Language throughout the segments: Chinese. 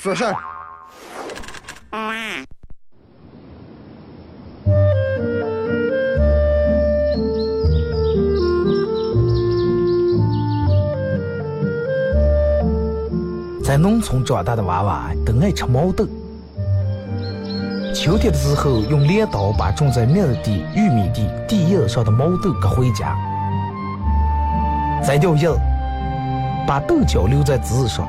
说事。在农村长大的娃娃都爱吃毛豆。秋天的时候，用镰刀把种在麦地、玉米地地叶上的毛豆割回家，摘掉叶，把豆角留在枝上，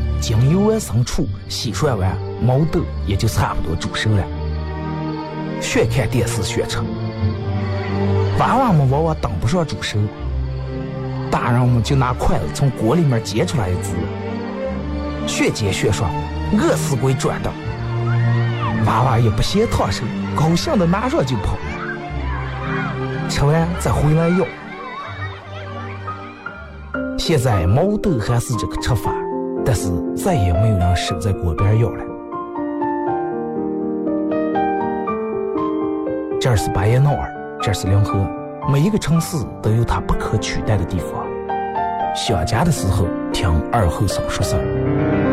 将油完生出，洗涮完，毛豆也就差不多煮熟了。学看电视学吃，娃娃们往往等不上煮熟，大人们就拿筷子从锅里面接出来一只。学煎学说，饿死鬼转的。娃娃也不嫌烫手，高兴的拿上就跑。吃完再回来要。现在毛豆还是这个吃法，但是再也没有人守在锅边要了。这是巴彦淖尔，这是临河，每一个城市都有它不可取代的地方。想家的时候，听二后生说事儿。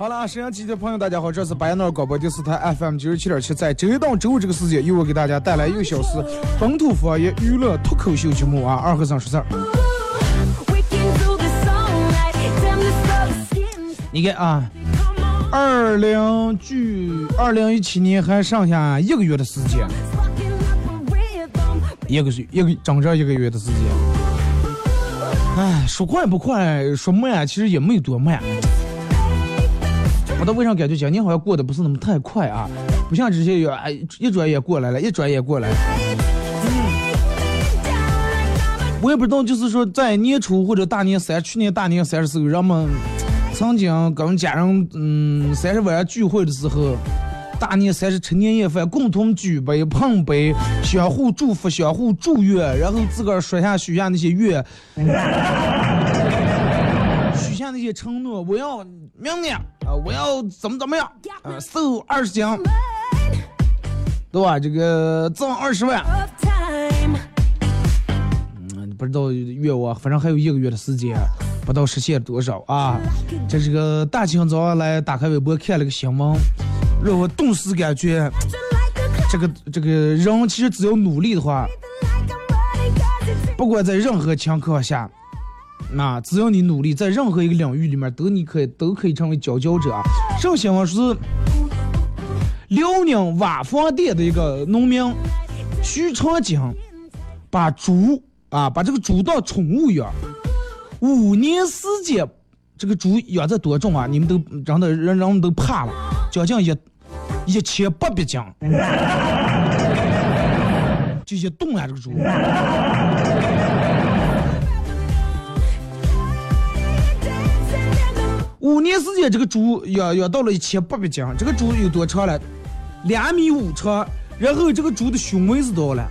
好了沈阳机的朋友，大家好，这是白淖广播电视台 FM 九十七点七，在周一到周五这个时间，又我给大家带来一个小时本土方言娱乐脱口秀节目啊，二和尚说事儿。你看啊，二零距二零一七年还剩下一个月的时间，一个月一个整整一个月的时间。哎，说快不快，说慢其实也没有多慢。我都为啥感觉今年好像过得不是那么太快啊？不像这些有，哎，一转眼过来了，一转眼过来。我也不知道，就是说在年初或者大年三，去年大年三十时候，人们曾经跟家人嗯三十晚上聚会的时候，大年三十吃年夜饭，共同举杯碰杯，相互祝福，相互祝愿，然后自个儿说下许下那些愿。那些承诺，我要明年啊，我要怎么怎么样啊，瘦二十斤，对吧？这个挣二十万，嗯，不知道愿望，反正还有一个月的时间，不知道实现多少啊。这是个大清早来打开微博看了个新闻，让我顿时感觉，这个这个人其实只要努力的话，不管在任何情况下。那只要你努力，在任何一个领域里面，都你可以都可以成为佼佼者。上新闻是辽宁瓦房店的一个农民徐长江，把猪啊，把这个猪当宠物养，五年时间，这个猪养的多重啊？你们都让的人人们都怕了，将近一一千八百斤，就一动啊，这个猪。五年时间，这个猪养养到了一千八百斤，这个猪有多长了？两米五长，然后这个猪的胸围是多少了？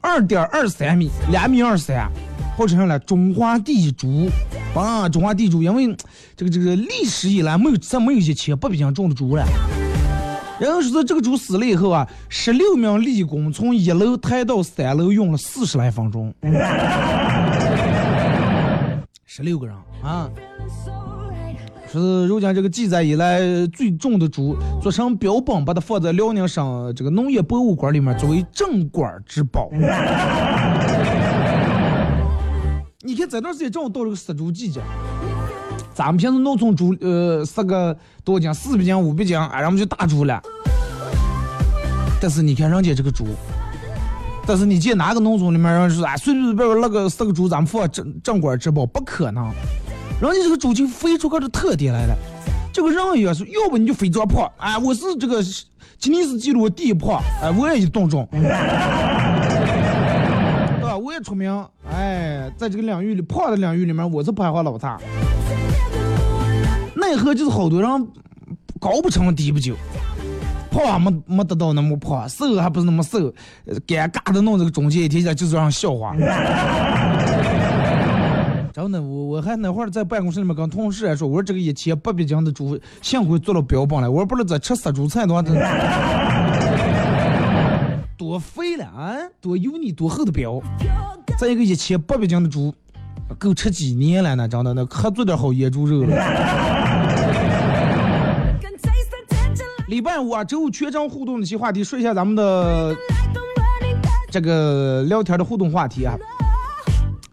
二点二三米，两米二三，号称上了中华第一猪，啊，中华第一猪，因为这个这个历史以来没有再没有一千八百斤重的猪了。然后说这个猪死了以后啊，十六名力工从一楼抬到三楼用了四十来分钟，十六个人啊。是如今这个记载以来最重的猪，做成标本，把它放在辽宁省这个农业博物馆里面，作为镇馆之宝。你看这段时间正好到这个杀猪季节，咱们平时农村猪，呃，杀个多少斤？四百斤、五百斤，俺们就大猪了。但是你看人家这个猪，但是你见哪个农村里面人说，啊，随随便便那个四个猪，咱们放镇镇馆之宝，不可能。人家这个猪就飞出个这特点来了，这个人也是，要不你就非常胖，哎，我是这个吉尼斯纪录第一胖，哎，我也一动重，对吧？我也出名，哎，在这个领域里胖的领域里面，我是排行老大。奈何就是好多人高不成低不就，胖没没得到那么胖，瘦还不是那么瘦，尴尬的弄这个中间一天天就是让笑话。真的，我我还那会儿在办公室里面跟同事说，我说这个一千八百斤的猪，幸亏做了标本了。我说不是在吃杀猪菜的话，多肥了啊，多油腻，多厚的膘。再一个一千八百斤的猪，够吃几年了呢？真的，那可做点好野猪肉了。礼拜五啊，周五全程互动的一些话题，说一下咱们的这个聊天的互动话题啊。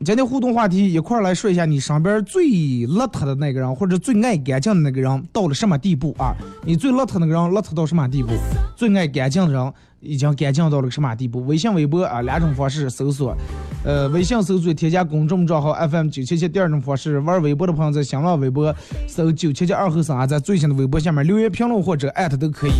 今天互动话题一块来说一下，你身边最邋遢的那个人，或者最爱干净的那个人到了什么地步啊？你最邋遢那个人邋遢到什么地步？最爱干净的人已经干净到了什么地步？微信、微博啊两种方式搜索，呃，微信搜索添加公众账号 FM 九七七，第二种方式玩微博的朋友在新浪微博搜九七七二后生啊，在最新的微博下面留言评论或者艾特都可以。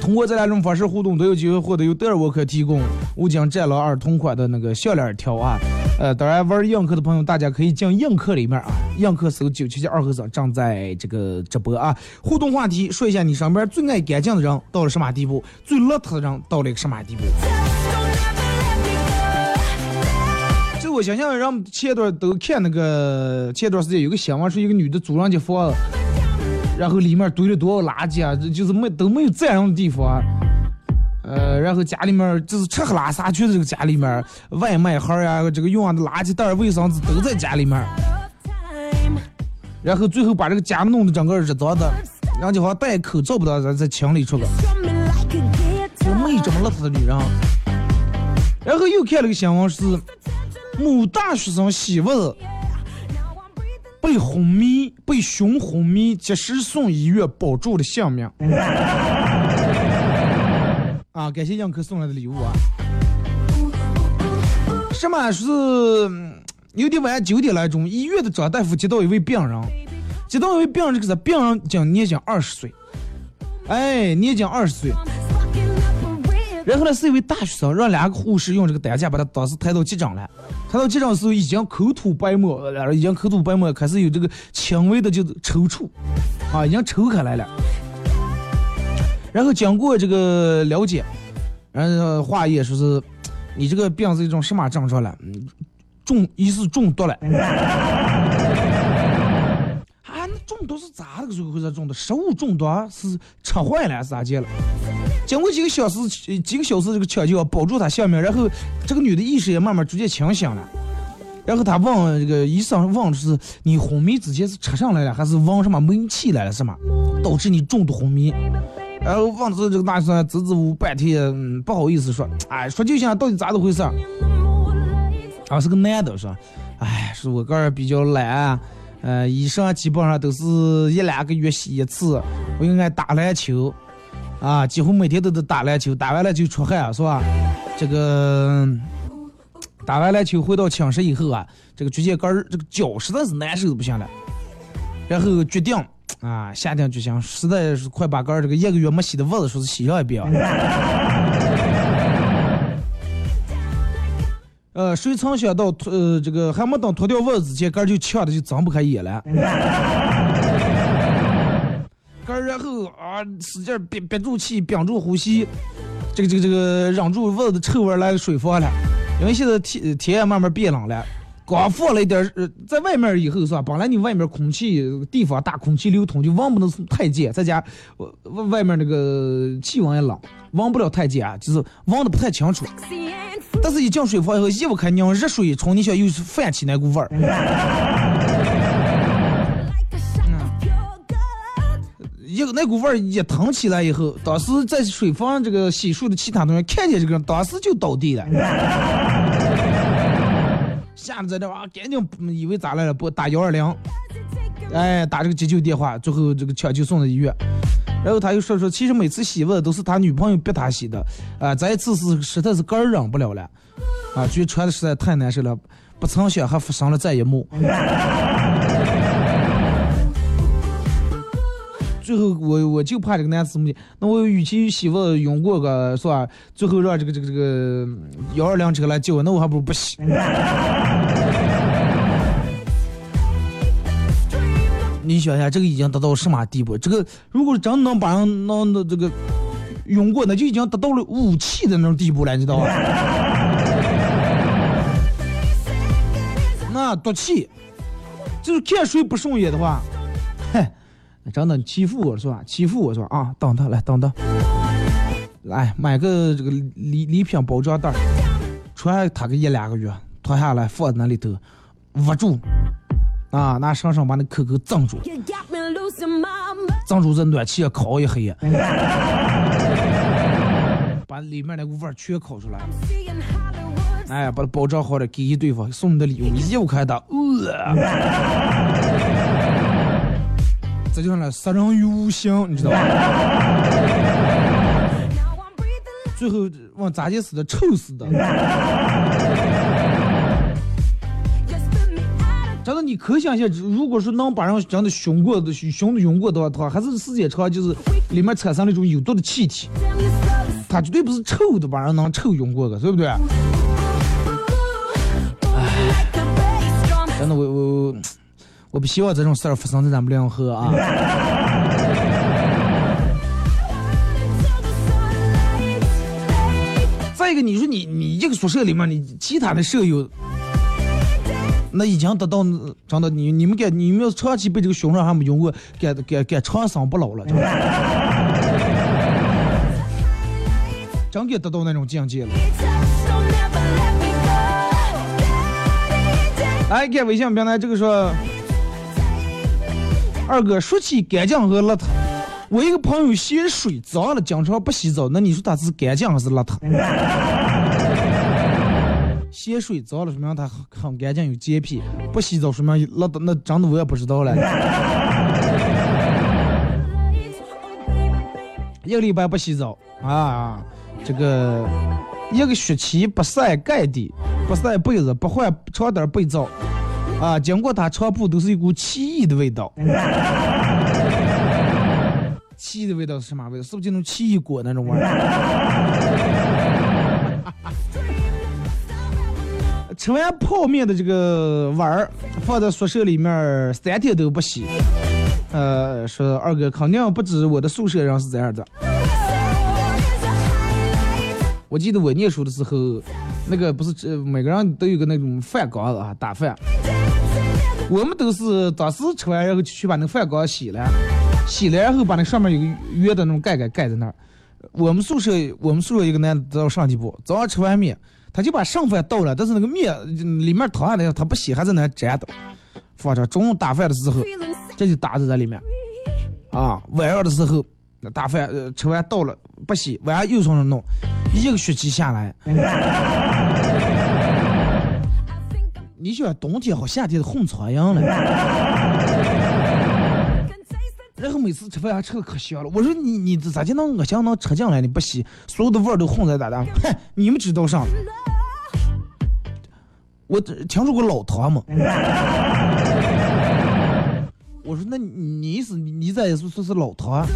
通过这两种方式互动，都有机会获得由德尔沃克提供无疆战狼二同款的那个项链条啊。呃，当然玩映客的朋友，大家可以进映客里面啊，映客搜九七七二和尚正在这个直播啊。互动话题，说一下你身边最爱干净的人到了什么地步，最邋遢的人到了一个什么地步。就我想想，让前段都看那个前段时间有个新闻，说一个女的租人家房。然后里面堆了多少垃圾啊？就是没都没有占用的地方，啊呃，然后家里面就是吃喝拉撒全在这个家里面，外卖盒呀，这个用完的垃圾袋、卫生纸都在家里面，然后最后把这个家弄得整个日脏的，人家好像戴口罩不到咱再清理出来，就没这么邋遢的女人。然后又看了个新闻是，某大学生媳妇。被昏迷，被熊昏迷，及时送医院保住了性命。啊，感谢杨科送来的礼物啊！什么是有点晚，九点来钟，医院的张大夫接到一位病人，接到一位病人，这个是病人今年仅二十岁，哎，年仅二十岁。然后呢，是一位大学生，让两个护士用这个担架把他当时抬到急诊了。抬到急诊的时候，已经口吐白沫，已经口吐白沫，开始有这个轻微的就抽搐，啊，已经抽开来了。然后经过这个了解，然后化验说是你这个病是一种什么症状了？中，疑似中毒了。啊，那中毒是咋个时候会是中毒？食物中毒是吃坏了还是咋的了？经过几个小时，几个小时这个抢救保住他性命，然后这个女的意识也慢慢逐渐清醒了。然后他问这个医生问是你昏迷之前是吃上来了，还是闻什么煤气来了是吗？导致你中毒昏迷。然后问的这个大医生支支吾吾半天，嗯，不好意思说，哎，说就行，到底咋子回事？啊，是个男的说，哎，是我个人比较懒，呃，医生基本上都是一两个月洗一次，我应该打篮球。啊，几乎每天都得打篮球，打完了就出汗，是吧？这个打完篮球回到寝室以后啊，这个椎间根儿这个脚实在是难受的不行了，然后决定啊，下定决心，实在是快把根儿这个一个月没洗的袜子说是洗上一遍。呃，谁曾想到脱呃这个还没等脱掉袜子之前，哥儿就呛的就睁不开眼了。哥儿然后啊使劲憋憋住气，屏住呼吸，这个这个这个忍住袜子臭味儿来水房了，因为现在天天也慢慢变冷了。刚放了一点，呃，在外面以后是吧？本来你外面空气地方大，空气流通，就闻不能太尖。在家，外外面那个气温也冷，闻不了太近啊，就是闻的不太清楚。但是一进水房以后，一不开拧热水冲，你想又是泛起那股味儿。一个那股味儿一腾起来以后，当时在水房这个洗漱的其他同学看见这个人，当时就倒地了。吓得在这啊，赶紧以为咋来了，拨打幺二零，哎，打这个急救电话，最后这个抢救送到医院。然后他又说说，其实每次洗袜都是他女朋友逼他洗的，啊，这一次是实在是个儿忍不了了，啊，觉得穿的实在太难受了，不曾想还发生了这一幕。最后我我就怕这个男子么的，那我与其洗袜用过个是吧？最后让这个这个这个幺二零车来救我，那我还不如不洗。你想一下，这个已经达到什么地步？这个如果真能把人弄的这个用过，那就已经达到了武器的那种地步了，你知道吧？那毒气，就是看谁不顺眼的话，嘿。真的欺负我是吧？欺负我是吧？啊，等等，来等等，来买个这个礼礼品包装袋，穿它个一两个月，脱下来放在那里头，捂住，啊，拿绳绳把那口口藏住，藏住这暖气也烤一黑，把里面那股味儿全烤出来，哎，把它包装好了给一对方送你的礼物，一捂开打，呃。这就了杀人于无形，你知道吧？最后往咋地死的？臭死的！真的，你可想一下，如果说能把人真的熏过的、熏的晕过的话，还是时间长，就是里面产生那种有毒的气体，它绝对不是臭的，把人能臭晕过的，对不对？哎，真的，我我。我不希望这种事儿发生在咱们两河啊！再一个，你说你你一个宿舍里面，你其他的舍友，那已经得到真的，你你们该你们要长期被这个凶手还没用过，该该该长生不老了，真的，真给得到那种境界了。来，看微信平台这个说。二哥，说起干净和邋遢，我一个朋友嫌水脏了，经常不洗澡。那你说他是干净还是邋遢？嫌水脏了，说明他很干净有洁癖；不洗澡，说明邋遢。那真的我也不知道了。一个礼拜不洗澡啊，这个一个学期不晒盖地，不晒被子，不换床单被罩。啊，经过他床铺都是一股奇异的味道。奇异的味道是什么味道？是不是就那种奇异果那种味儿？吃完泡面的这个碗儿放在宿舍里面三天都不洗。呃，说二哥肯定不止我的宿舍人是这样的。我记得我念书的时候，那个不是这每个人都有个那种饭缸子啊，打饭。我们都是当时吃完然后去把那饭缸洗了，洗了然后把那上面有个圆的那种盖盖盖在那儿。我们宿舍我们宿舍一个男的知道上几步，早上吃完面，他就把剩饭倒了，但是那个面里面淌下来，他不洗还在那粘着。放着中午打饭的时候，这就打在这里面。啊，晚上的时候打饭吃完倒了不洗，晚上又从那弄，一个学期下来。你喜欢冬天和夏天的混苍蝇了，然后每次吃饭还吃的可香了。我说你你咋就能恶心能吃进来？你不洗，所有的味儿都混在咋的？哼，你们知道啥？我听说过老汤吗？我说那你意思你在说说是老汤？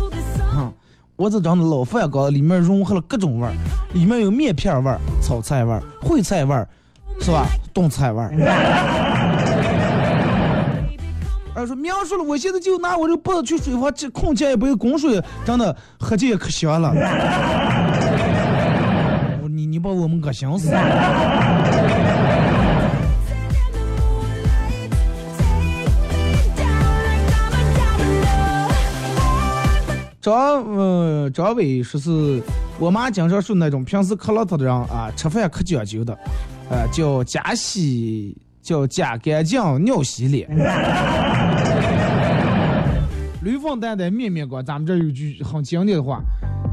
啊，我这张的老饭缸里面融合了各种味儿，里面有面片味儿、炒菜味儿、烩菜味儿。是吧？动菜味儿。二 说描述了，我现在就拿我这脖子去水房，这空间也不用供水，真的喝起也可香了。你你把我们恶心死！张呃张伟说是我妈经常说那种平时可邋遢的人啊，吃饭可讲究的，呃叫加洗叫加干净尿洗脸。驴粪蛋蛋面面观，咱们这有句很经典的话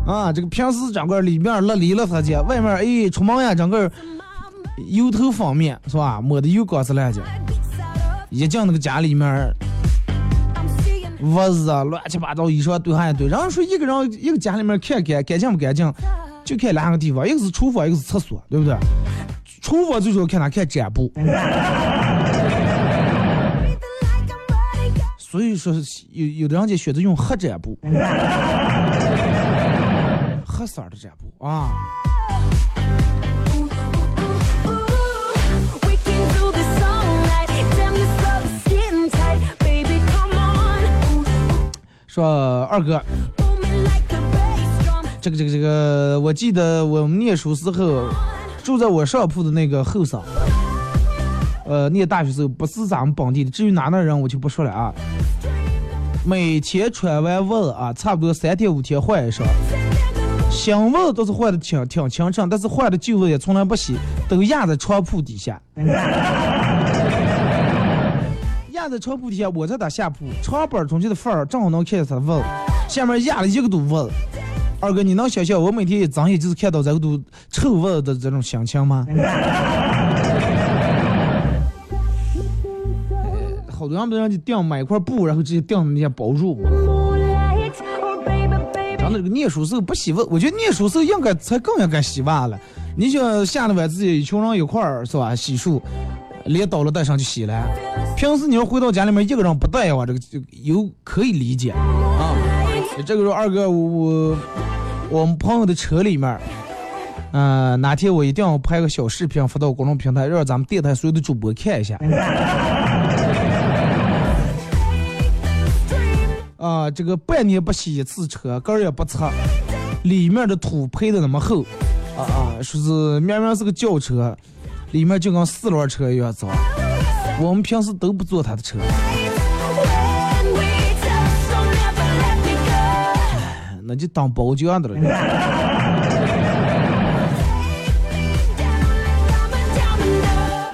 啊，这个平时整个里面邋里邋遢的，外面哎出门呀整个油头方面是吧，抹的油光是烂的，一进那个家里面。屋子啊，乱七八糟，衣裳堆上一堆。然后说一个人一个家里面看干干净不干净，就看两个地方，一个是厨房，一个是厕所，对不对？厨房最主要看哪？看展布。所以说有有的人家选择用黑展布，黑色的展布啊。说二哥，这个这个这个，我记得我们念书时候住在我上铺的那个后生，呃，念大学时候不是咱们本地的，至于哪的人我就不说了啊。每天穿完袜子啊，差不多三天五天换一双，新袜子倒是换的挺挺清澈，但是换的旧袜也从来不洗，都压在床铺底下。压在床铺底下，我在打下铺，床板中间的缝儿正好能看见他的袜子，下面压了一个堵袜子。二哥，你能想象我每天一睁眼就是看到这个都臭味的这种心情吗？好多人不让你订买一块布，然后直接订那些包住。真的，这个念书时候不洗袜，我觉得念书时候应该才更应该洗袜了。你想下了晚自习，一群人一块儿是吧？洗漱。连倒了带上就洗了。平时你要回到家里面一个人不带的话，这个就有可以理解啊。这个时候二哥，我我们朋友的车里面，嗯，哪天我一定要拍个小视频发到公众平台，让咱们电台所有的主播看一下。啊，这个半年不洗一次车，根儿也不擦，里面的土拍的那么厚，啊啊，说是明明是个轿车。里面就跟四轮车一样脏，我们平时都不坐他的车。那就当包浆的了。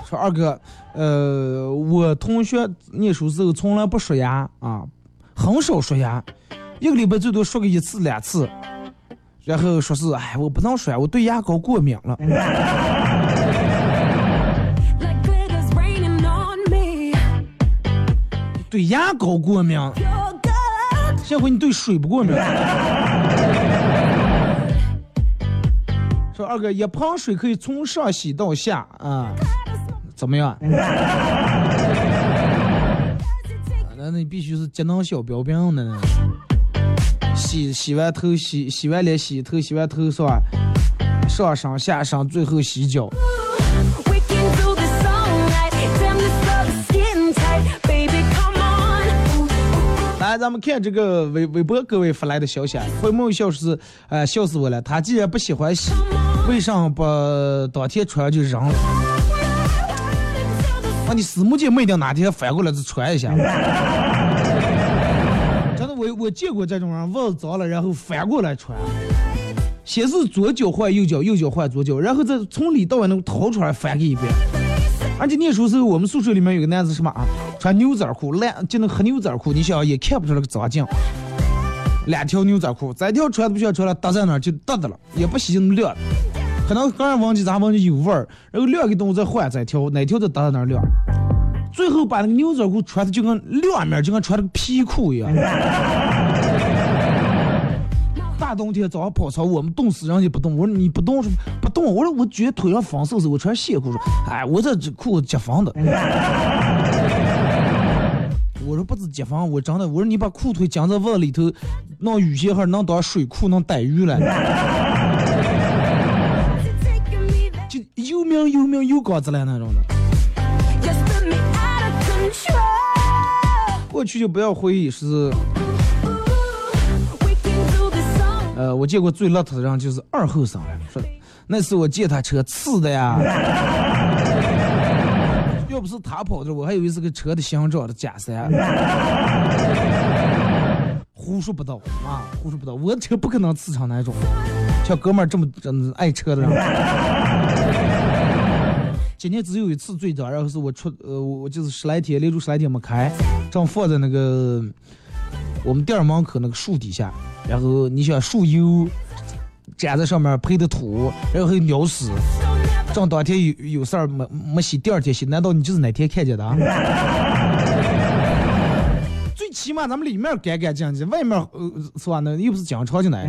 说二哥，呃，我同学念书时候从来不刷牙啊，很少刷牙，一个礼拜最多刷个一次两次，然后说是，哎，我不能刷，我对牙膏过敏了。对牙膏过敏，下回你对水不过敏。说二哥，一盆水可以从上洗到下啊，怎么样？那你必须是节能小标兵呢。洗洗完头，洗洗完脸，洗头，洗完头是吧？上身下身，最后洗脚。来，咱们看这个微微博各位发来的消息，灰梦笑是，哎，笑死我了。他既然不喜欢洗，为啥不当天穿就扔了？把你私募姐没定哪天翻过来再穿一下？真的，我我见过这种人，袜子脏了然后翻过来穿，先是左脚换右脚，右脚换左脚，然后再从里到外能掏出来翻个一遍。而且念书时候，我们宿舍里面有个男子什么啊，穿牛仔裤，烂就那黑牛仔裤，你想也看不出来个脏劲。两条牛仔裤，这条穿都不需要穿了，搭在那就搭的了，也不洗就那么晾。可能刚才忘记咱忘记有味儿，然后晾一动物再换再条，哪条再搭在那儿晾。最后把那个牛仔裤穿的就跟亮面，就跟穿了个皮裤一样。大冬天早上跑操，我们冻死人家不冻。我说你不冻是不冻。我说我觉得腿上风受时，我穿线裤说，哎，我这裤子结风的。我说不止结风，我真的。我说你把裤腿夹在袜里头，弄雨鞋还能当水裤，能逮鱼了。名有名有高子了那种的。过去就不要回忆是，呃，我见过最邋遢的人就是二后生，说那次我借他车刺的呀，要不是他跑的，我还以为是个车的香皂的假山。胡说八道啊，胡说八道，我的车不可能刺成那种，像哥们儿这么真爱车的人。今年只有一次最早，然后是我出呃，我就是十来天连住十来天没开，正放在那个我们店门口那个树底下，然后你想树油粘在上面配的土，然后还有鸟屎，正当天有有事儿没没洗，第二天洗，难道你就是哪天看见的？最起码咱们里面干干净净，外面呃是吧？那又不是经常进来。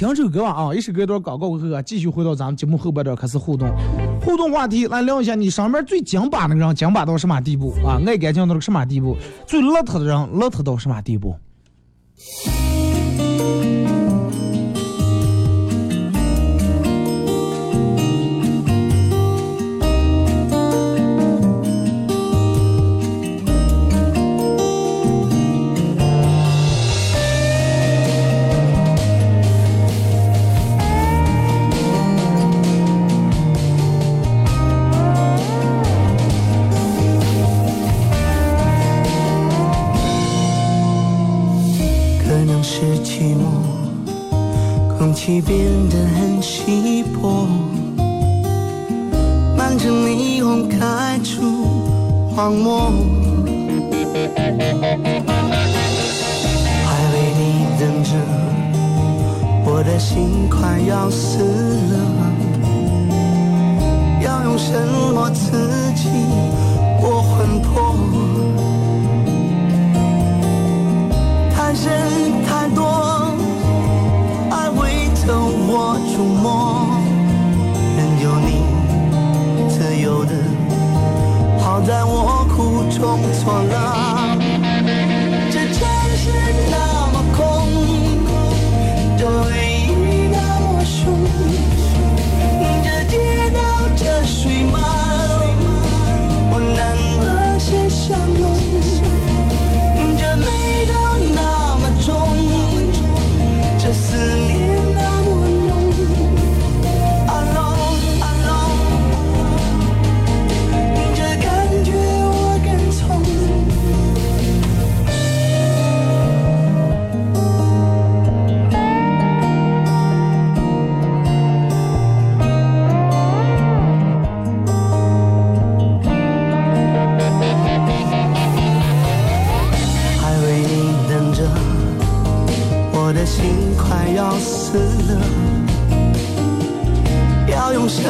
听首歌吧啊！一首歌一段广告过后，继续回到咱们节目后半段开始互动。互动话题来聊一下，你上面最讲把那个人讲把到什么地步啊？爱干净到什么地步？最邋遢的人邋遢到什么地步？变得很稀薄，满城霓虹开出荒漠，还为你等着，我的心快要死了，要用什么刺激我魂魄？太深太多。我触摸，任由你自由的，好在我苦中作乐。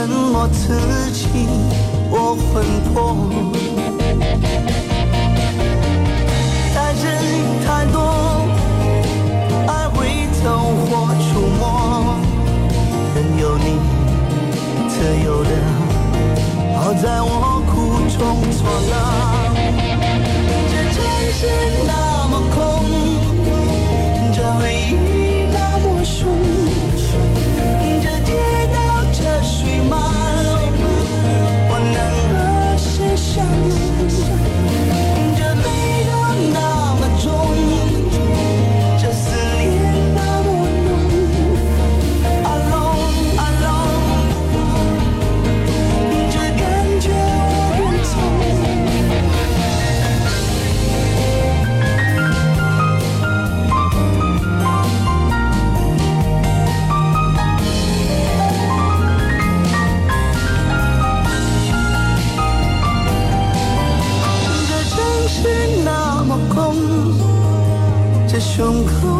沉默自己，我魂魄。太真太多，爱会走火出没，任由你自由的。好在我苦中作乐，这城市那么空，这回忆。show you 胸口。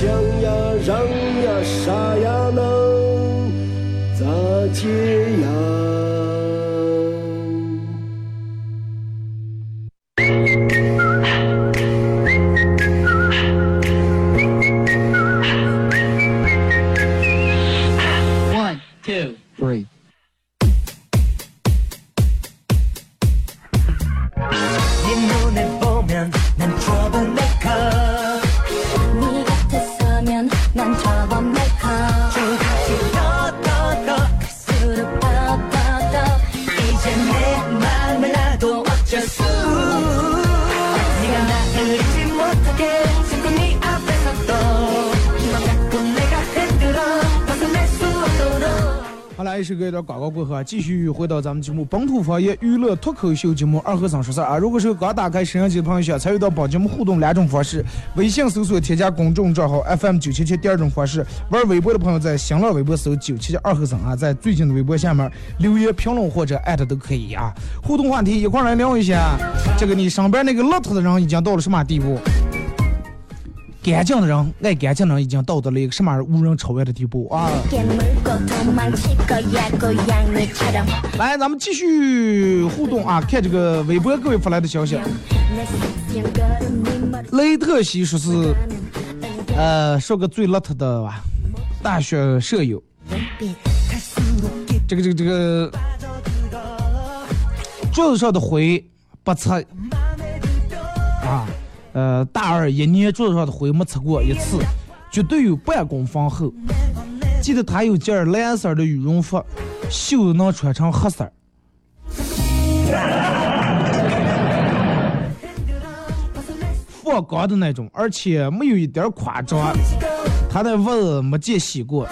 想呀，让呀，啥呀，能咋接呀？这个一段广告过后啊，继续回到咱们节目本土方言娱乐脱口秀节目二和尚说事啊。如果是刚打开摄像机的朋友，想参与到本节目互动两种方式：微信搜索添加公众账号 FM 九七七；第二种方式，玩微博的朋友在新浪微博搜九七七二和尚啊，在最近的微博下面留言评论或者艾特都可以啊。互动话题一块来聊一下，这个你身边那个邋遢的人已经到了什么地步？干净的人，爱干净的人已经到达了一个什么无人超越的地步啊！来，咱们继续互动啊！看这个微博各位发来的消息。雷特西说是，呃，说个最邋遢的吧，大学舍友。这个这个这个，桌子上的灰不擦。呃，大二一年桌子上的灰没擦过一次，绝对有半公分厚。记得他有件蓝色的羽绒服，袖子能穿成黑色，放光的那种，而且没有一点夸张。他的袜子没见洗过，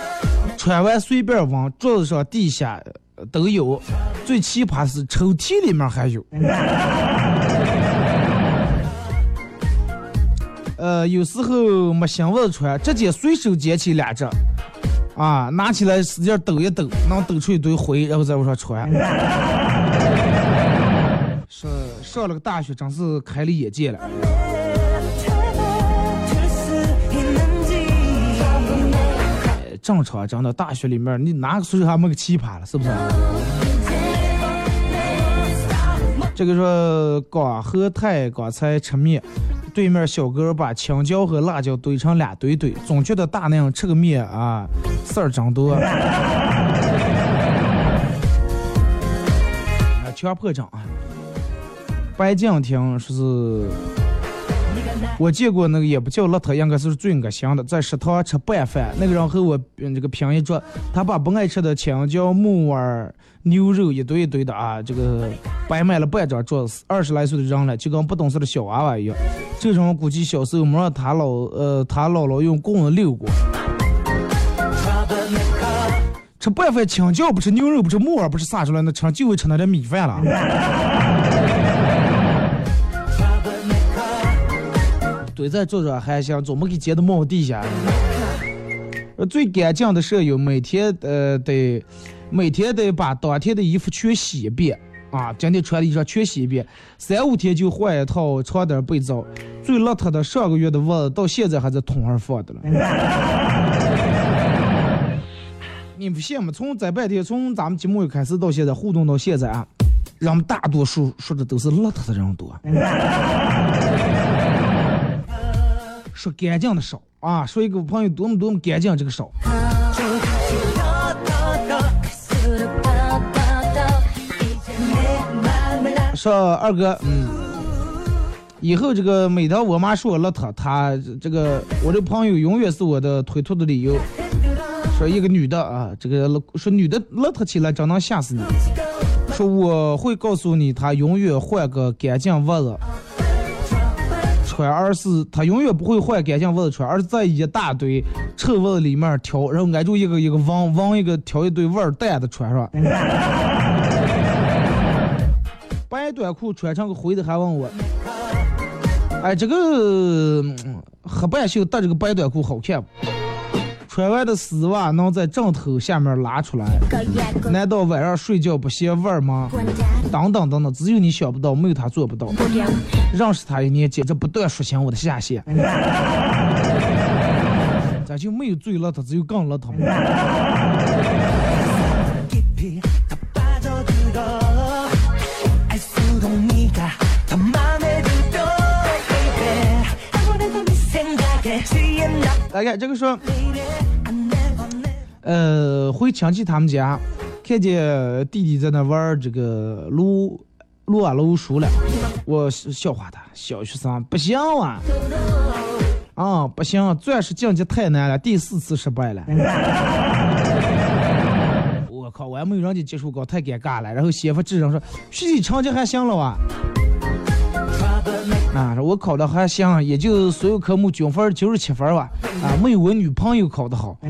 穿完随便往，桌子上、地下都有。最奇葩是抽屉里面还有。呃，有时候没新袜子穿，直接随手捡起两只，啊，拿起来使劲抖一抖，能抖出一堆灰，然后在往上穿。上上了个大学，真是开了眼界了。正常，真的，大学里面你哪个宿舍还没个奇葩了，是不是？这个说刚和太刚才吃面。对面小哥把青椒和辣椒堆成两堆堆，总觉得大那样吃个面啊，事儿真多。啊，强迫症啊！白敬亭说是，我见过那个也不叫邋遢，应该是最恶心的，在食堂吃拌饭，那个人和我这个拼一桌，他把不爱吃的青椒、木耳。牛肉一堆一堆的啊，这个摆满了半张桌子，二十来岁的人了，就跟不懂事的小娃娃一样。这种估计小时候没让他老呃他姥姥用棍子溜过。吃拌饭，青椒不吃，牛肉不吃，木耳不吃，撒出来那吃就会吃那点米饭了。堆在桌上还行，总没给捡到冒地下。呃，最干净的舍友每天呃得。每天得把当天的衣服全洗一遍啊！今天穿的衣裳全洗一遍，三五天就换一套床单被罩。最邋遢的上个月的袜子到现在还在桶上放的了。你不信吗？从在半天，从咱们节目一开始到现在互动到现在啊，人们大多数说的都是邋遢的人多，说干净的少啊，说一个朋友多么多么干净这个少。说二哥，嗯，以后这个每当我妈说我邋遢，她这个我这朋友永远是我的推脱的理由。说一个女的啊，这个说女的邋遢起来真能吓死你。说我会告诉你，她永远换个干净袜子。穿，而是他永远不会换干净袜子穿，而是在一大堆臭袜子里面挑，然后挨住一个一个闻闻一个挑一堆味儿淡的穿上。白短裤穿成个灰的还问我，哎，这个黑半袖搭这个白短裤好看不？穿完的丝袜能在枕头下面拉出来，难道晚上睡觉不嫌味儿吗？等等等等，只有你想不到，没有他做不到。认识他一年，简直不断刷新我的下限。咱就没有最邋遢，只有更邋遢。大概这个说，呃，回亲戚他们家，看见弟弟在那玩这个撸撸啊撸输了，我笑话他，小学生不行啊，啊不行，钻石晋级太难了，第四次失败了。我靠，我还没有人家技术高，太尴尬了。然后媳妇智商说，学习成绩还行了哇。啊我考的还行，也就所有科目均分九十七分吧。啊，没有我女朋友考的好。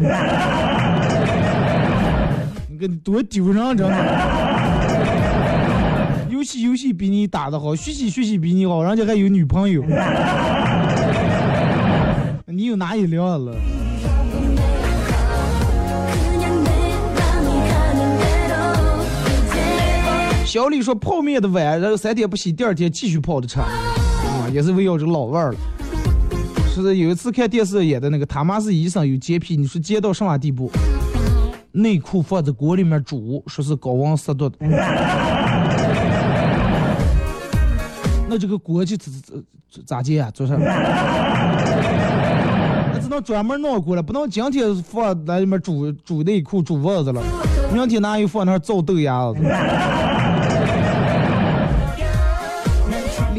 你个多丢人，真的。游戏游戏比你打的好，学习学习比你好，人家还有女朋友。你有哪一辆了？小李说泡面的碗，然后三天不洗，第二天继续泡的也是围绕着老味儿了。是有一次看电视演的那个他妈是医生有洁癖，你说洁到什么地步？内裤放在锅里面煮，说是高温杀毒的。那这个锅就咋咋咋洁啊？做啥？那只能专门弄锅了，不能今天放在里面煮煮内裤煮袜子了，明天拿又放那造豆芽子。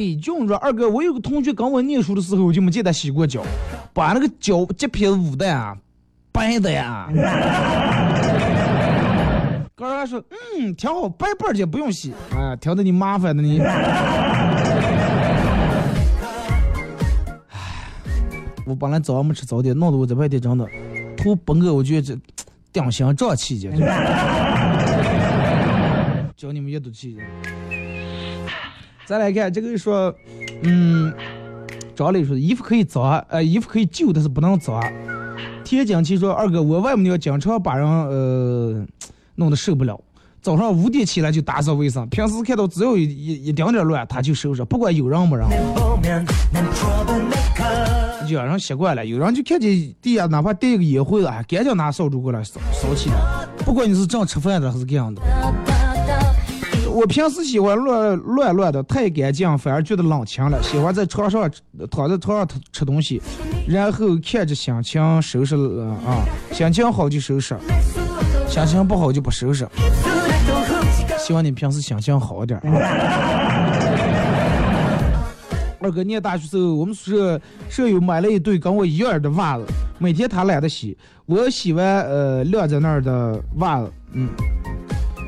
李俊说：“二哥，我有个同学跟我念书的时候，我就没见他洗过脚，把那个脚洁皮捂的呀，白的呀。”哥儿还说：“嗯，挺好，白白的不用洗。”哎，听得你麻烦的你。唉，我本来早上没吃早点，弄得我这半天真的头崩个，我觉得这顶心胀气的。教你们阅读气。再来看这个说，嗯，张磊说衣服可以脏，呃，衣服可以旧，但是不能脏。田景琪说，二哥，我外母娘经常把人呃弄得受不了，早上五点起来就打扫卫生，平时看到只要一一丁点乱，他就收拾，不管有人没人。有人习惯了，有人就看见地下哪怕垫一个烟灰啊，赶紧拿扫帚过来扫扫起来，不管你是正吃饭的还是这样的。我平时喜欢乱乱乱的，太干净反而觉得冷清了。喜欢在床上躺在床上吃东西，然后看着心情收拾了啊，心情好就收拾，心情不好就不收拾。希望你平时心情好点。二哥念大学时候，我们宿舍舍友买了一对跟我一样的袜子，每天他懒得洗，我洗完呃晾在那儿的袜子，嗯。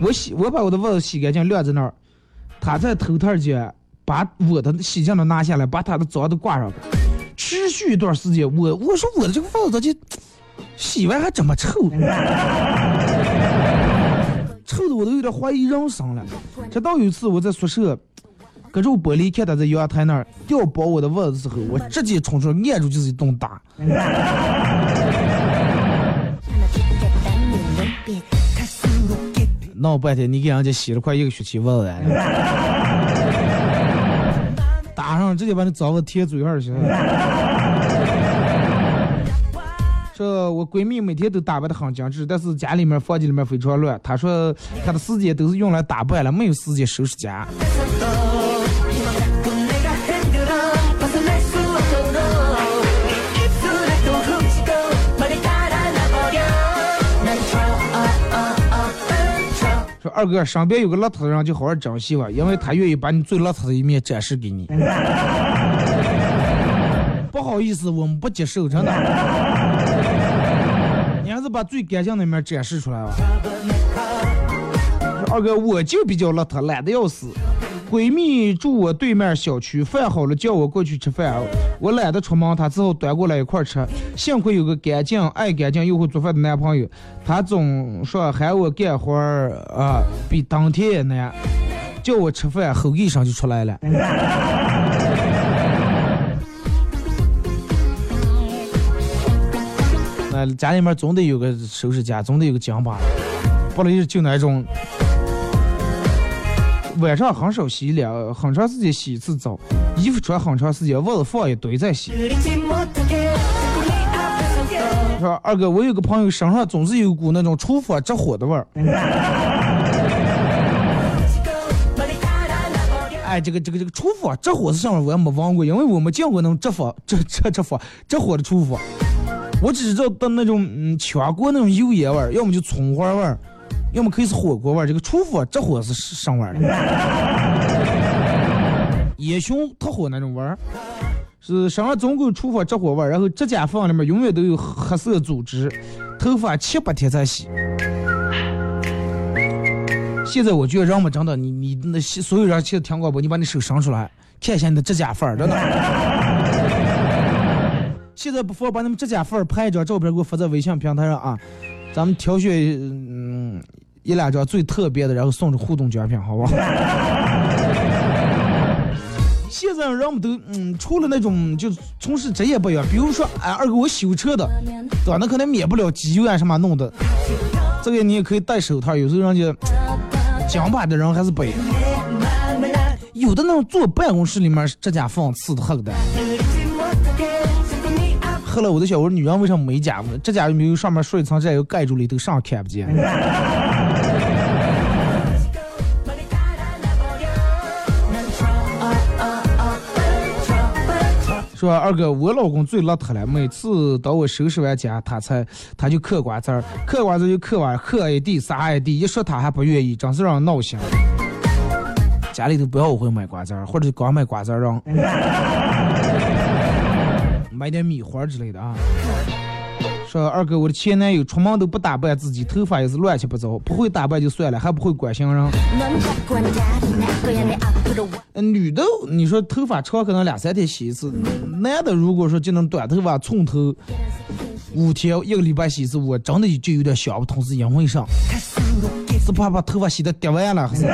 我洗，我把我的袜子洗干净晾在那儿，他在头套间把我的洗净的拿下来，把他的脏的挂上。持续一段时间，我我说我的这个袜子咋就洗完还这么臭？臭的我都有点怀疑人生了。直到有一次我在宿舍隔着玻璃看他在阳台那儿掉包我的袜子的时候，我直接冲出来，按住就是一顿打。闹半天，你给人家洗了快一个学期袜子了，打上直接把你脏子贴嘴上去。这我闺蜜每天都打扮的很精致，但是家里面房间里面非常乱。她说她的时间都是用来打扮了，没有时间收拾家。二哥，身边有个邋遢的人就好好珍惜吧，因为他愿意把你最邋遢的一面展示给你。不好意思，我们不接受，真的。你还是把最干净的一面展示出来吧。二哥，我就比较邋遢，懒得要死。闺蜜住我对面小区，饭好了叫我过去吃饭，我懒得出门，她只好端过来一块吃。幸亏有个干净、爱干净又会做饭的男朋友，他总说喊我干活儿啊，比当天也难，叫我吃饭，吼一声就出来了。那家里面总得有个收拾家，总得有个讲吧，不能就那种。晚上很少洗脸，很长时间洗一次澡，衣服穿很长时间，袜子放一堆再洗。说二哥，我有个朋友身上总是有股那种厨房着火的味儿。哎，这个这个这个厨房着火是什么？我也没闻过，因为我没见过那种着火着着着火着火的厨房。我只知道的那种嗯炝锅那种油烟味儿，要么就葱花味儿。要么可以是火锅味儿，这个厨房这火是上味儿？烟熏特火那种味儿，是身上总共厨房这火味儿，然后指甲缝里面永远都有黑色组织，头发七八天才洗。现在我觉得人们真的，你你那所有人其实听广播，你把你手伸出来，看一下你的指甲缝儿，真的。现在不妨把你们指甲缝儿拍一张照片给我发在微信平台上啊。咱们挑选嗯一两张最特别的，然后送着互动奖品，好不好？现在人们都嗯，除了那种就从事职业不一样，比如说哎二哥我修车的，对吧？那可能免不了机油啊什么弄的，这个你也可以戴手套。有时候人家讲把的人还是不一样，有的那种坐办公室里面指甲缝刺的很的。后来我在想，我说女人为什么没甲呢？指甲又没有上面刷一层，这又盖住里头，上看不见。说二哥，我老公最邋遢了，每次当我收拾完家，他才他就嗑瓜子儿，嗑瓜子就嗑完，嗑一地撒一地，一说他还不愿意，真是让人闹心。家里头不要我会买瓜子儿，或者光买瓜子让。买点米花之类的啊。说二哥，我的前男友出门都不打扮自己，头发也是乱七八糟，不会打扮就算了，还不会关心人。女的，你说头发长可能两三天洗一次，男的如果说就能短头发寸头五天一个礼拜洗一次，我真的就有点想不通是因为啥？是怕把头发洗的掉完了？还是？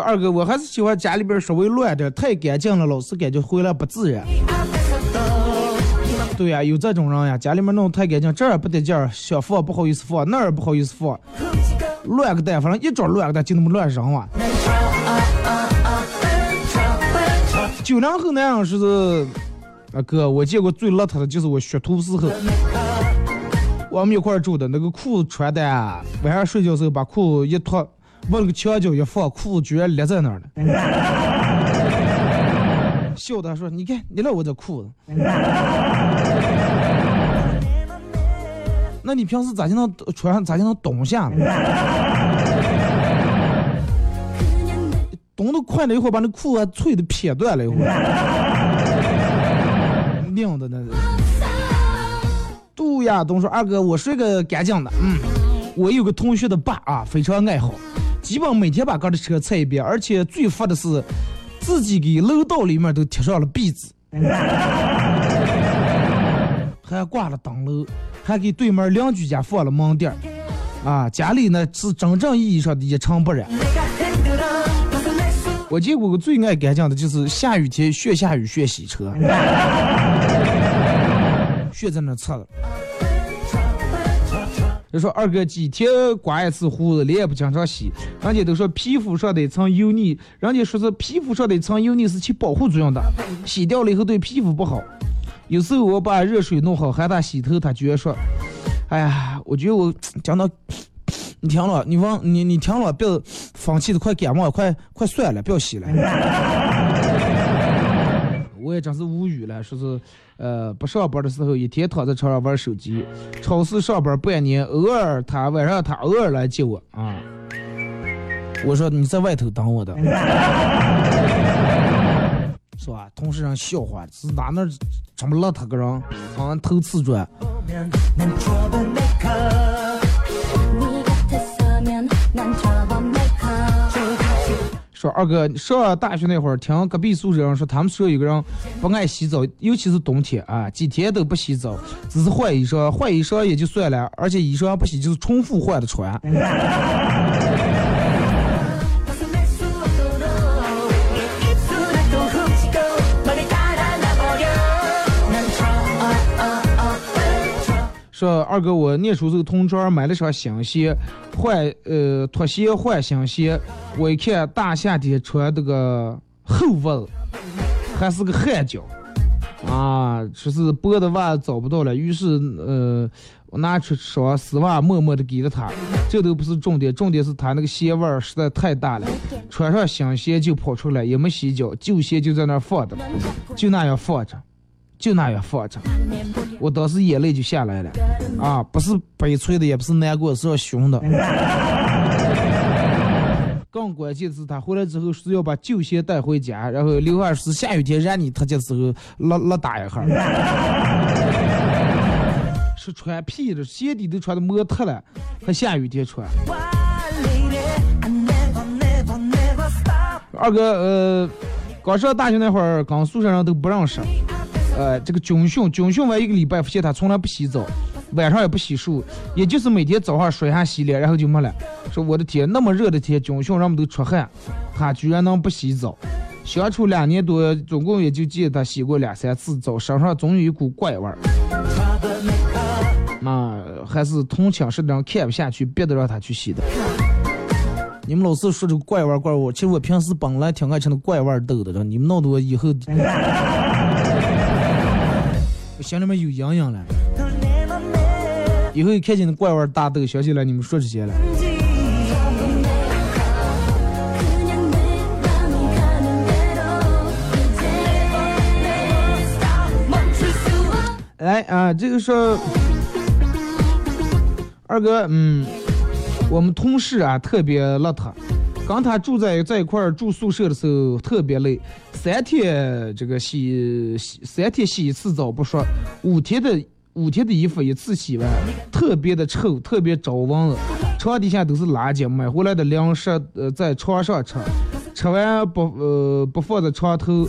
二哥，我还是喜欢家里边稍微乱点，太干净了，老是感觉回来不自然。对呀，有这种人呀，家里面弄太干净，这儿不得劲儿，想放不好意思放，那儿不好意思放，乱个蛋，反正一找乱个蛋就那么乱扔啊。九零后那样是，啊哥，我见过最邋遢的就是我学徒时候。我们一块住的那个裤子穿的，晚上睡觉时候把裤一脱，往那个墙角一放，裤子居然裂在那儿了。笑他说：“你看，你看我这裤子。那你平时咋就能穿上？咋就能冬下？冻得快了一会儿，把那裤子脆的撇断了一会儿，拧的那是。”杜亚东说：“二哥，我是个干净的，嗯，我有个同学的爸啊，非常爱好，基本每天把哥的车擦一遍，而且最烦的是自己给楼道里面都贴上了壁纸，还挂了灯笼，还给对面邻居家放了门垫啊，家里呢是真正意义上的一尘不染。我见过个最爱干净的，就是下雨天学下雨学洗车。”血在那擦了。就说二哥几天刮一次胡子，脸也不经常洗。人家都说皮肤上的一层油腻，人家说是皮肤上的一层油腻是起保护作用的，洗掉了以后对皮肤不好。有时候我把热水弄好喊他洗头，他居然说：“哎呀，我觉得我讲到，你听了，你忘你你听了，别放弃的快感冒，快快算了，不要洗了。”真是无语了，说是，呃，不上班的时候一天躺在床上玩手机，超市上班半年，偶尔他晚上他偶尔来接我啊。我说你在外头等我的，是吧？同事让笑话，是哪那这么邋遢个人，好像头瓷砖。二哥上大学那会儿，听隔壁宿舍人说，他们宿舍有个人不爱洗澡，尤其是冬天啊，几天都不洗澡，只是换衣裳，换衣裳也就算了，而且衣裳不洗就是重复换的穿。说二哥，我念书时候同桌买了双新鞋，换呃拖鞋换新鞋，我一看大夏天穿这个厚袜子，还是个汗脚，啊，说是薄的袜子找不到了，于是呃我拿出双丝袜，默默的给了他。这都不是重点，重点是他那个鞋味儿实在太大了，穿上新鞋就跑出来，也没洗脚，旧鞋就在那儿放着，就那样放着，就那样放着。我当时眼泪就下来了，啊，不是悲催的，也不是难过，是要凶的。更关键是，他回来之后是要把旧鞋带回家，然后刘二是下雨天让你他家时候拉拉打一下，是穿屁的，鞋底都穿的磨脱了，还下雨天穿。二哥，呃，刚上大学那会儿，刚宿舍人都不认识。呃，这个军训，军训完一个礼拜，发现他从来不洗澡，晚上也不洗漱，也就是每天早上刷下洗脸，然后就没了。说我的天，那么热的天，军训人们都出汗，他居然能不洗澡。相处两年多，总共也就见他洗过两三次澡，身上总有一股怪味儿。那还是同寝室的人看不下去，别得让他去洗的。你们老是说这个怪味怪味，其实我平时本来挺爱吃那怪味儿豆的，你们闹得我以后，我心里面有阴影了。以后看见那怪味大豆，想起来你们说这些了。来啊，这个说，二哥，嗯，我们同事啊特别邋遢，刚他住在在一块儿住宿舍的时候特别累，三天这个洗洗三天洗一次澡不说，五天的五天的衣服一次洗完，特别的臭，特别招蚊子，床底下都是垃圾，买回来的零食呃在床上吃，吃完不呃不放在床头。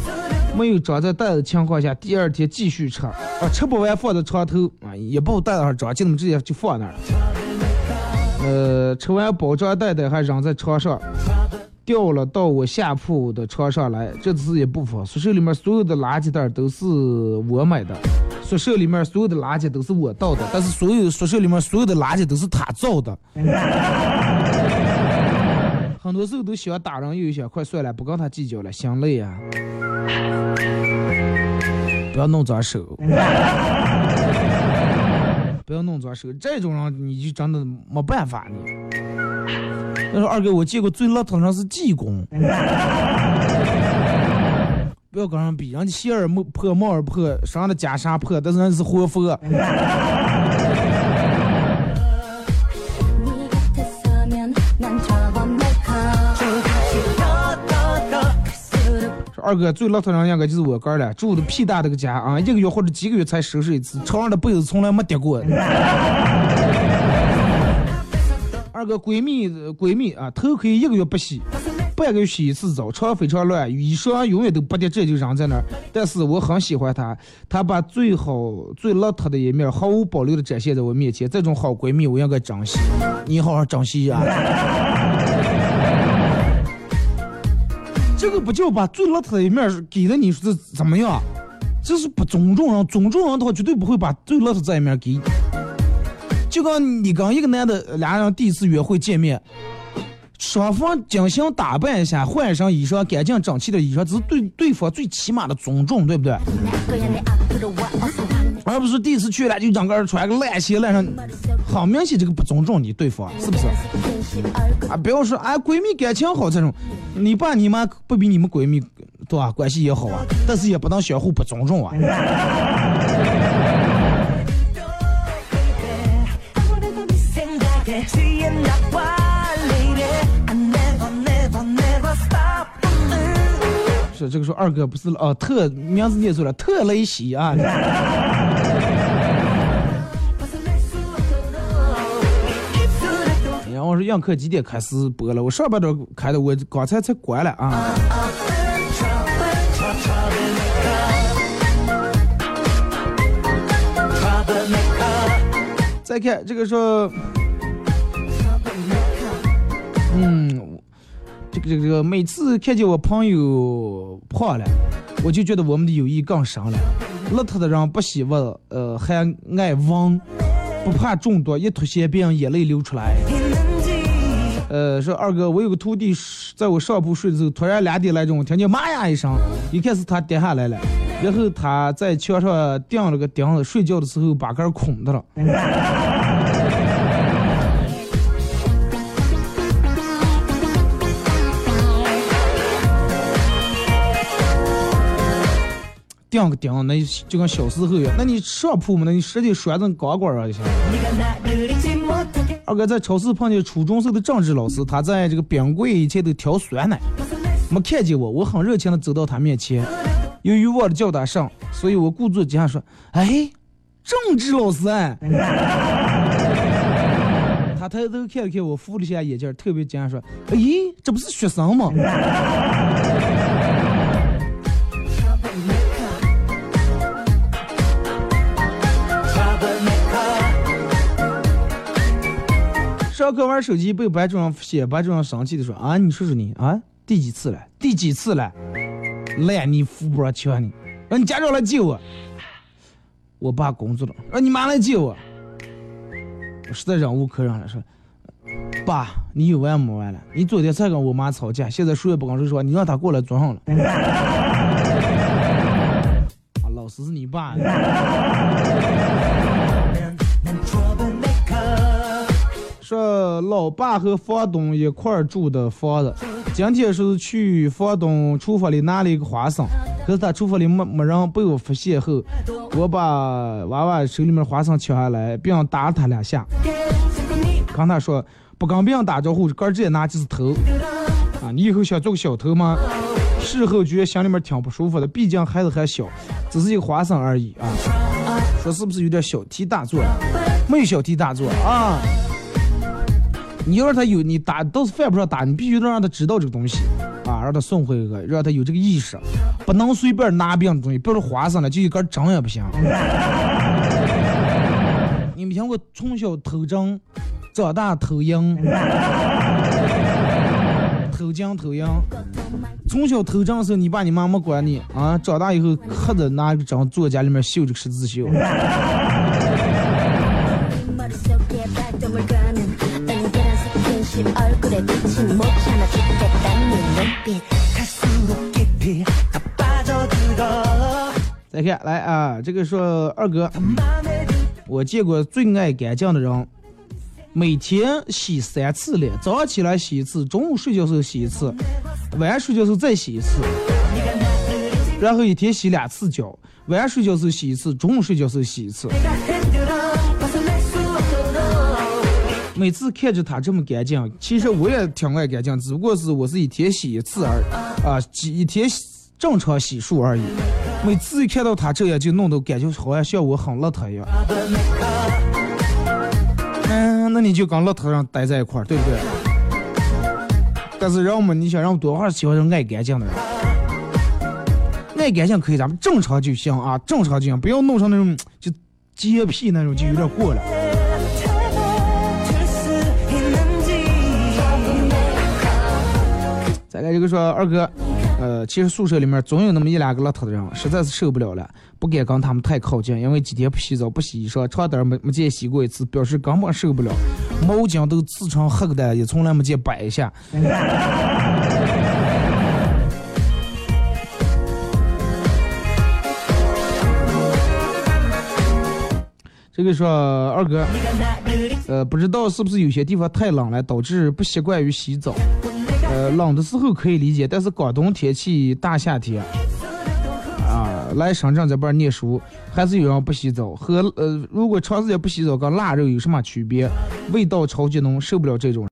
没有装在袋子情况下，第二天继续吃，啊，吃不完放在床头，啊，也不袋子上装，就那么直接就放那儿。呃，吃完包装袋袋还扔在床上，掉了到我下铺的床上来，这次也不服。宿舍里面所有的垃圾袋都是我买的，宿舍里面所有的垃圾都是我倒的，但是所有宿舍里面所有的垃圾都是他造的。很多时候都喜欢打人，又想快算了，不跟他计较了，心累啊。不要弄脏手，不要弄脏手，这种人你就真的没办法你。他说二哥，我见过最邋遢的人是济公，不要跟人比，人家鞋儿破，帽儿破，身上的袈裟破，但是人家是活佛。二哥最邋遢人应该就是我哥了，住的屁大的个家啊，一个月或者几个月才收拾一次，床上的被子从来没叠过。二哥闺蜜闺蜜啊，头可以一个月不洗，半个月洗一次澡，床非常乱，衣裳永远都不叠，这就扔在那儿。但是我很喜欢她，她把最好最邋遢的一面毫无保留的展现在我面前，这种好闺蜜我应该珍惜，你好好珍惜啊。这个不叫把最邋遢的一面给了你，说这怎么样？这是不尊重人，尊重人的话绝对不会把最邋遢这一面给你。就跟你跟一个男的俩人第一次约会见面，双方精心打扮一下，换上衣裳，干净整齐的衣裳，这是对对方最起码的尊重，对不对？而不是第一次去了就整个穿个烂鞋烂上很明显这个不尊重你对方是不是？啊不要说啊闺蜜感情好这种你爸你妈不比你们闺蜜对吧关系也好啊但是也不能相互不尊重啊。说，这个说二哥不是哦，特名字念错了，特雷西啊。然后我说样课几点开始播了？我上半段开的，我刚才才关了啊。再看这个说，嗯，这个，每次看见我朋友胖了，我就觉得我们的友谊更深了。邋遢的人不喜欢，呃，还爱闻，不怕中毒，一吐血便眼泪流出来。呃，说二哥，我有个徒弟在我上铺睡的时候，突然两点来钟，我听见妈呀一声，一看是他跌下来了，然后他在墙上钉了个钉子，睡觉的时候把杆儿空的了。钉个钉，那就跟小时候一样。那你上铺嘛，那你直接拴成钢管儿啊就行。二哥在超市碰见初中生的政治老师，他在这个冰柜以前头挑酸奶，没看见我，我很热情的走到他面前，由于忘了叫他上，所以我故作惊讶说：“哎，政治老师哎。”他抬头看了看我，扶了一下眼镜，特别惊讶说：“哎，这不是学生吗？”上课玩手机被班主任发现，班主任生气的说：“啊，你说说你啊，第几次了？第几次了？烂泥扶不上墙你，让你家长来接我。我爸工作了，让你妈来接我。我实在忍无可忍了，说：爸，你有完没完了？你昨天才跟我妈吵架，现在谁也不跟说，你让他过来坐上了。啊，老师是你爸。说老爸和房东一块儿住的房子，今天说是去房东厨房里拿了一个花生，可是他厨房里没没人，被我发现后，我把娃娃手里面花生抢下来，并打他两下，跟他说不跟别人打招呼，哥直接拿就是头，啊，你以后想做个小偷吗？事后觉得心里面挺不舒服的，毕竟孩子还小，只是一个花生而已啊，说是不是有点小题大做？没有小题大做啊。你要让他有你打倒是犯不上打，你必须得让他知道这个东西啊，让他送回去，让他有这个意识，不能随便拿别人东西，别说花生了，就一根针也不行。你没听过从小偷针，长大偷鹰，偷金偷银。从小偷针的时候，你爸你妈没管你啊，长大以后黑着拿个针坐家里面绣这个十字绣。再看来啊，这个说二哥，我见过最爱干净的人，每天洗三次脸，早上起来洗一次，中午睡觉时候洗一次，晚上睡觉时候再洗一次，然后一天洗两次脚，晚上睡觉时候洗一次，中午睡觉时候洗一次。每次看着他这么干净，其实我也挺爱干净，只不过是我是一天洗一次而已，啊，一天正常洗漱而已。每次一看到他这样，就弄得感觉好像像我很邋遢一样。嗯，那你就跟邋遢人待在一块儿，对不对？但是人我们，你想让我多少喜欢这种爱干净的人？爱干净可以，咱们正常就行啊，正常就行，不要弄成那种就洁癖那种，就有点过了。来这个说二哥，呃，其实宿舍里面总有那么一两个邋遢的人，实在是受不了了，不敢跟他们太靠近，因为几天不洗澡、不洗衣裳，床单没没见洗过一次，表示根本受不了，毛巾都刺成黑的，也从来没见摆一下。这个说二哥，呃，不知道是不是有些地方太冷了，导致不习惯于洗澡。冷的时候可以理解，但是广东天气大夏天，啊，来深圳这边念书，还是有人不洗澡。和呃，如果长时间不洗澡，跟腊肉有什么区别？味道超级浓，受不了这种。